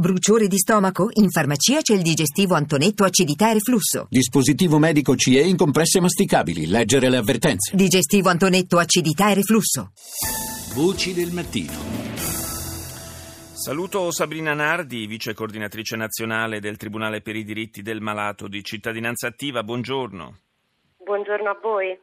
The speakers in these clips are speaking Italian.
Bruciore di stomaco? In farmacia c'è il digestivo Antonetto acidità e reflusso. Dispositivo medico CE in compresse masticabili. Leggere le avvertenze. Digestivo Antonetto acidità e reflusso. Voci del mattino. Saluto Sabrina Nardi, vice coordinatrice nazionale del Tribunale per i diritti del malato di cittadinanza attiva. Buongiorno. Buongiorno a voi.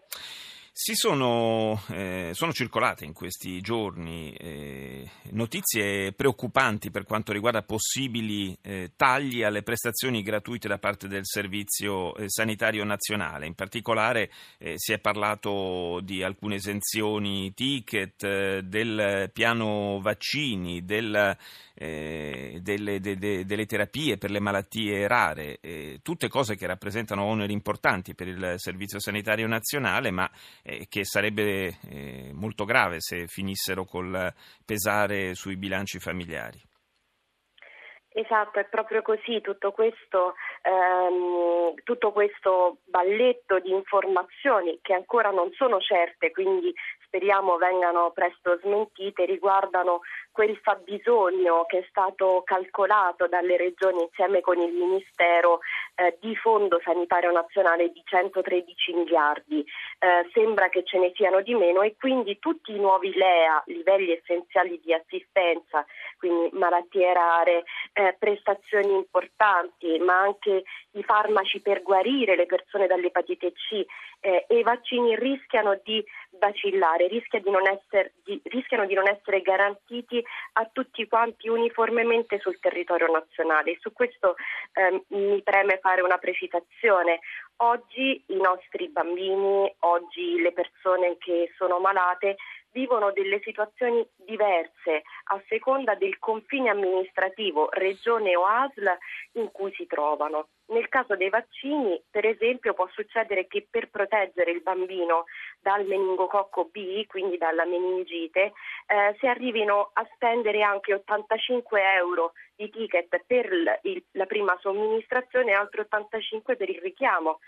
Si sono, eh, sono, circolate in questi giorni eh, notizie preoccupanti per quanto riguarda possibili eh, tagli alle prestazioni gratuite da parte del Servizio eh, Sanitario Nazionale. In particolare eh, si è parlato di alcune esenzioni ticket, eh, del piano vaccini, del, delle, de, de, delle, terapie per le malattie rare, tutte cose che rappresentano oneri importanti per il Servizio Sanitario Nazionale, ma eh, che sarebbe eh, molto grave se finissero col pesare sui bilanci familiari. Esatto, è proprio così, tutto questo, ehm, tutto questo balletto di informazioni che ancora non sono certe, quindi speriamo vengano presto smentite, riguardano quel fabbisogno che è stato calcolato dalle regioni insieme con il Ministero eh, di Fondo Sanitario Nazionale di 113 miliardi. Eh, sembra che ce ne siano di meno e quindi tutti i nuovi LEA, livelli essenziali di assistenza, quindi malattie rare, eh, prestazioni importanti, ma anche i farmaci per guarire le persone dall'epatite C eh, e i vaccini rischiano di vacillare, rischia di essere, di, rischiano di non essere garantiti a tutti quanti uniformemente sul territorio nazionale. Su questo eh, mi preme fare una precisazione. Oggi i nostri bambini, oggi le persone che sono malate vivono delle situazioni diverse a seconda del confine amministrativo, regione o ASL in cui si trovano. Nel caso dei vaccini, per esempio, può succedere che per proteggere il bambino dal meningococco B, quindi dalla meningite, eh, si arrivino a spendere anche 85 euro di ticket per il, la prima somministrazione e altri 85 per il richiamo.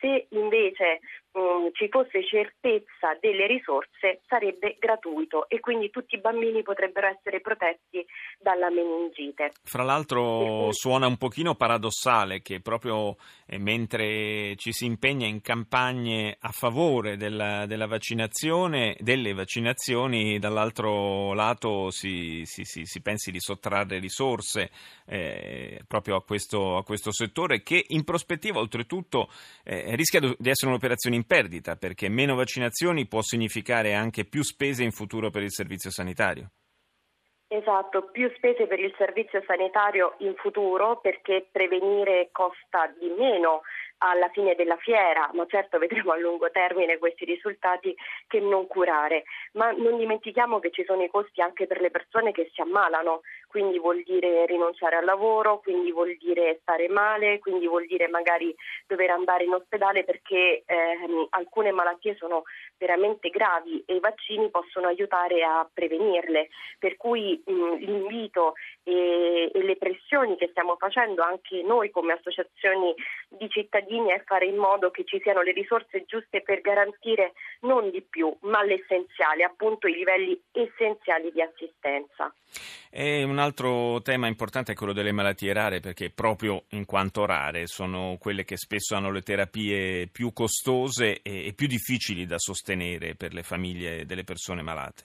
Se invece um, ci fosse certezza delle risorse sarebbe gratuito e quindi tutti i bambini potrebbero essere protetti dalla meningite. Fra l'altro suona un pochino paradossale che proprio eh, mentre ci si impegna in campagne a favore della, della vaccinazione, delle vaccinazioni, dall'altro lato si, si, si, si pensi di sottrarre risorse eh, proprio a questo, a questo, settore che in prospettiva oltretutto eh, rischia di essere un'operazione perdita perché meno vaccinazioni può significare anche più spese in futuro per il servizio sanitario. Esatto, più spese per il servizio sanitario in futuro perché prevenire costa di meno alla fine della fiera, ma certo vedremo a lungo termine questi risultati che non curare. Ma non dimentichiamo che ci sono i costi anche per le persone che si ammalano, quindi vuol dire rinunciare al lavoro, quindi vuol dire stare male, quindi vuol dire magari dover andare in ospedale perché ehm, alcune malattie sono veramente gravi e i vaccini possono aiutare a prevenirle. Per cui mh, l'invito e, e le pressioni che stiamo facendo anche noi come associazioni di cittadini è fare in modo che ci siano le risorse giuste per garantire non di più, ma l'essenziale, appunto i livelli essenziali di assistenza. E un altro tema importante è quello delle malattie rare, perché proprio in quanto rare sono quelle che spesso hanno le terapie più costose e più difficili da sostenere per le famiglie delle persone malate.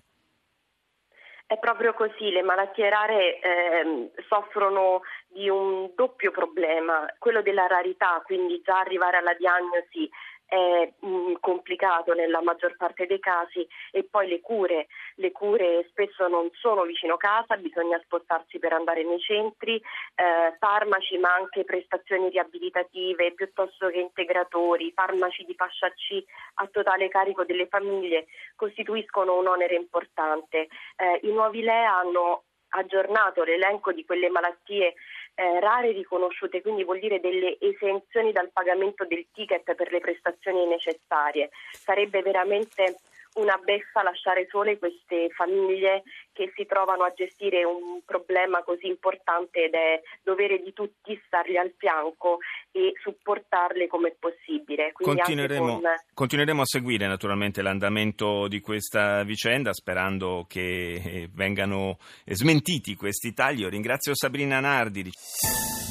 È proprio così, le malattie rare eh, soffrono di un doppio problema, quello della rarità, quindi già arrivare alla diagnosi è mh, mm, complicato nella maggior parte dei casi e poi le cure, le cure spesso non sono vicino casa, bisogna spostarsi per andare nei centri, eh, farmaci ma anche prestazioni riabilitative piuttosto che integratori, farmaci di fascia C a totale carico delle famiglie costituiscono un onere importante. Eh, I nuovi LEA hanno aggiornato l'elenco di quelle malattie eh, rare riconosciute, quindi vuol dire delle esenzioni dal pagamento del ticket per le prestazioni necessarie. Sarebbe veramente una beffa lasciare sole queste famiglie che si trovano a gestire un problema così importante ed è dovere di tutti stargli al fianco e supportarle come possibile. Continueremo, con... continueremo, a seguire naturalmente l'andamento di questa vicenda sperando che eh, vengano smentiti questi tagli. Io ringrazio Sabrina Nardi.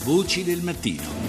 Voci del mattino.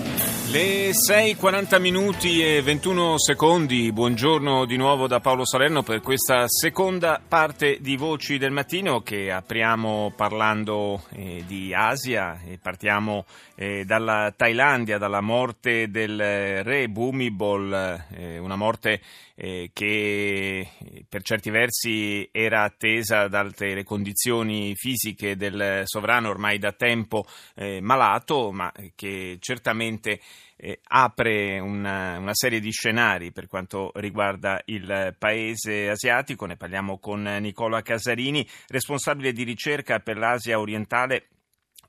Le 6.40 minuti e 21 secondi, buongiorno di nuovo da Paolo Salerno per questa seconda parte di Voci del Mattino che apriamo parlando eh, di Asia e partiamo eh, dalla Thailandia, dalla morte del re Bhumibol, eh, una morte eh, che per certi versi era attesa dalle condizioni fisiche del sovrano ormai da tempo eh, malato, ma che certamente eh, apre una, una, serie di scenari per quanto riguarda il paese asiatico. Ne parliamo con Nicola Casarini, responsabile di ricerca per l'Asia orientale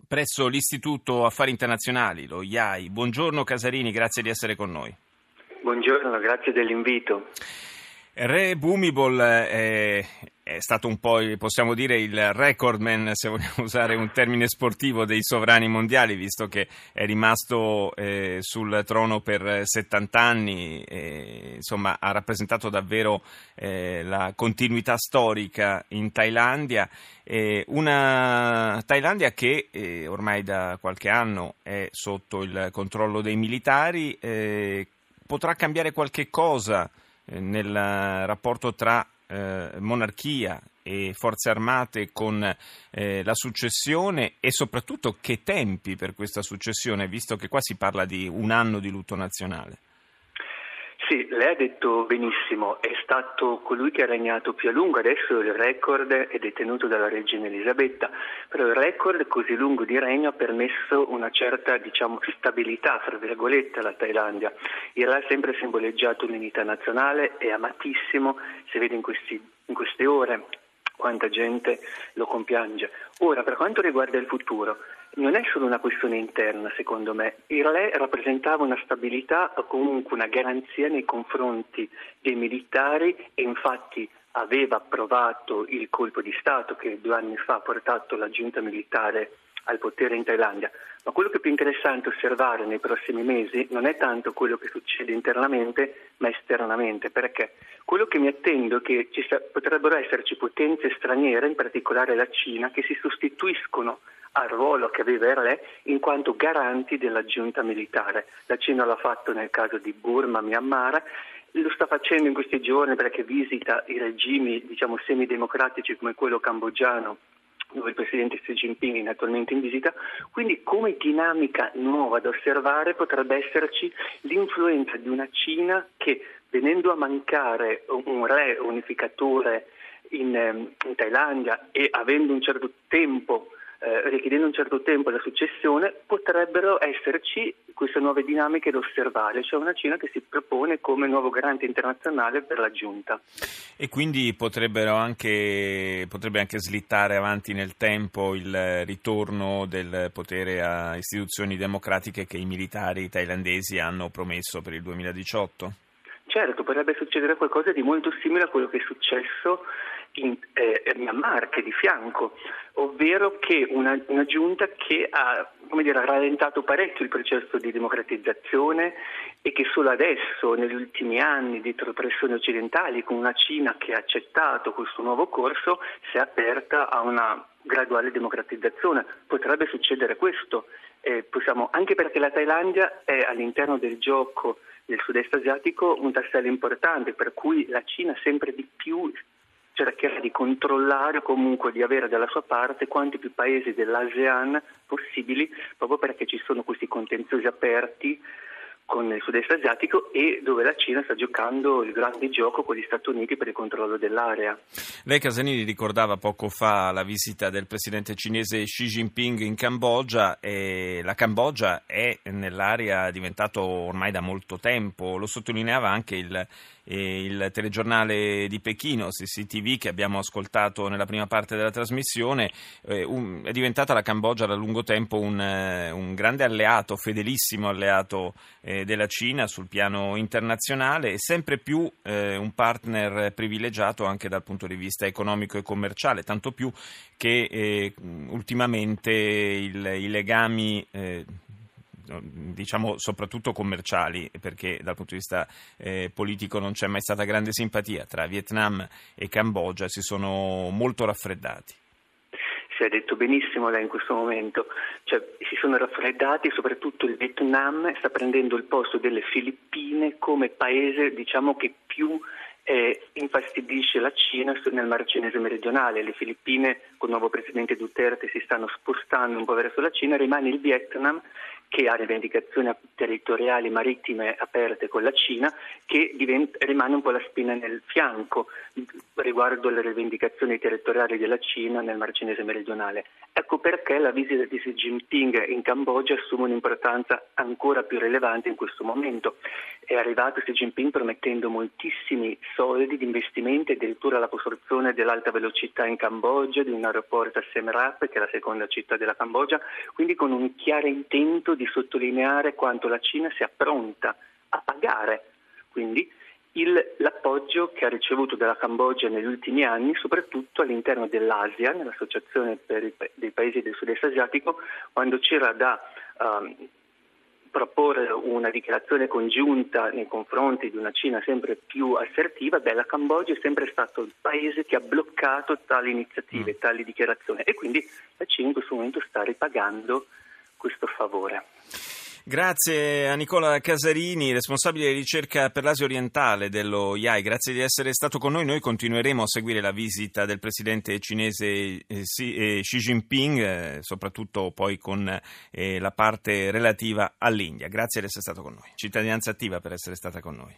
presso l'Istituto Affari Internazionali, lo IAI. Buongiorno Casarini, grazie di essere con noi. Buongiorno, grazie dell'invito. Re Bumibol è, è, stato un po', possiamo dire, il recordman, se vogliamo usare un termine sportivo, dei sovrani mondiali, visto che è rimasto eh, sul trono per 70 anni, e, insomma ha rappresentato davvero eh, la continuità storica in Thailandia, eh, una Thailandia che eh, ormai da qualche anno è sotto il controllo dei militari, eh, potrà cambiare qualche cosa eh, nel rapporto tra eh, monarchia e forze armate con eh, la successione e soprattutto che tempi per questa successione, visto che qua si parla di un anno di lutto nazionale. Sì, lei ha detto benissimo, è stato colui che ha regnato più a lungo, adesso il record è detenuto dalla regina Elisabetta, però il record così lungo di regno ha permesso una certa diciamo, stabilità, fra virgolette, alla Thailandia. Il re ha sempre simboleggiato l'unità nazionale, è amatissimo, si vede in, questi, in queste ore quanta gente lo compiange. Ora, per quanto riguarda il futuro, non è solo una questione interna, secondo me. Il re rappresentava una stabilità o comunque una garanzia nei confronti dei militari e infatti aveva approvato il colpo di Stato che due anni fa ha portato la giunta militare al potere in Thailandia. Ma quello che è più interessante osservare nei prossimi mesi non è tanto quello che succede internamente, ma esternamente, perché quello che mi attendo è che ci potrebbero esserci potenze straniere, in particolare la Cina, che si sostituiscono al ruolo che aveva il re in quanto garanti della giunta militare. La Cina l'ha fatto nel caso di Burma, Myanmar, lo sta facendo in questi giorni perché visita i regimi diciamo, semidemocratici come quello cambogiano dove il presidente Xi Jinping è attualmente in visita, quindi come dinamica nuova da osservare potrebbe esserci l'influenza di una Cina che venendo a mancare un re unificatore in, ehm, in Thailandia e avendo un certo tempo richiedendo un certo tempo alla successione, potrebbero esserci queste nuove dinamiche da osservare, cioè una Cina che si propone come nuovo garante internazionale per la giunta. E quindi anche, potrebbe anche slittare avanti nel tempo il ritorno del potere a istituzioni democratiche che i militari thailandesi hanno promesso per il 2018? Certo, potrebbe succedere qualcosa di molto simile a quello che è successo in eh, Myanmar, che è di fianco, ovvero che una, una giunta che ha, dire, rallentato parecchio il processo di democratizzazione e che solo adesso, negli ultimi anni, dietro pressioni occidentali, con una Cina che ha accettato questo nuovo corso, si è aperta a una graduale democratizzazione. Potrebbe succedere questo, eh, possiamo, anche perché la Thailandia è all'interno del gioco del sud-est asiatico un tassello importante, per cui la Cina sempre di più cercherà di controllare comunque di avere dalla sua parte quanti più paesi dell'ASEAN possibili, proprio perché ci sono questi contenziosi aperti con il sud-est asiatico e dove la Cina sta giocando il grande gioco con gli Stati Uniti per il controllo dell'area. Lei Casanini ricordava poco fa la visita del presidente cinese Xi Jinping in Cambogia e la Cambogia è nell'area diventato ormai da molto tempo, lo sottolineava anche il il telegiornale di Pechino, CCTV, che abbiamo ascoltato nella prima parte della trasmissione, eh, è diventata la Cambogia da lungo tempo un, eh, un grande alleato, fedelissimo alleato eh, della Cina sul piano internazionale e sempre più un partner privilegiato anche dal punto di vista economico e commerciale, tanto più che ultimamente il, i legami diciamo soprattutto commerciali, perché dal punto di vista eh, politico non c'è mai stata grande simpatia. Tra Vietnam e Cambogia, si sono molto raffreddati. Si è detto benissimo lei in questo momento, cioè, si sono raffreddati, soprattutto il Vietnam sta prendendo il posto delle Filippine come paese diciamo, che più eh, infastidisce la Cina nel Mar Cinese meridionale. Le Filippine con il nuovo presidente Duterte si stanno spostando un po' verso la Cina, rimane il Vietnam che ha rivendicazioni territoriali marittime aperte con la Cina, che diventa, rimane un po' la spina nel fianco riguardo alle rivendicazioni territoriali della Cina nel Mar Cinese meridionale. Ecco perché la visita di Xi Jinping in Cambogia assume un'importanza ancora più rilevante in questo momento. È arrivato Xi Jinping promettendo moltissimi soldi di investimenti, addirittura la costruzione dell'alta velocità in Cambogia, di un aeroporto a Siem Reap, che è la seconda città della Cambogia, quindi con un chiaro intento di sottolineare quanto la Cina sia pronta a pagare quindi il, l'appoggio che ha ricevuto dalla Cambogia negli ultimi anni, soprattutto all'interno dell'Asia, nell'Associazione i, dei Paesi del Sud-Est Asiatico, quando c'era da um, proporre una dichiarazione congiunta nei confronti di una Cina sempre più assertiva, beh, la Cambogia è sempre stato il paese che ha bloccato tali iniziative, mm. tali dichiarazioni e quindi la Cina in questo momento sta ripagando questo favore. Grazie a Nicola Casarini, responsabile di ricerca per l'Asia orientale dello IAI. Grazie di essere stato con noi. Noi continueremo a seguire la visita del presidente cinese eh, eh, Xi Jinping, eh, soprattutto poi con la parte relativa all'India. Grazie di essere stato con noi. Cittadinanza attiva per essere stata con noi.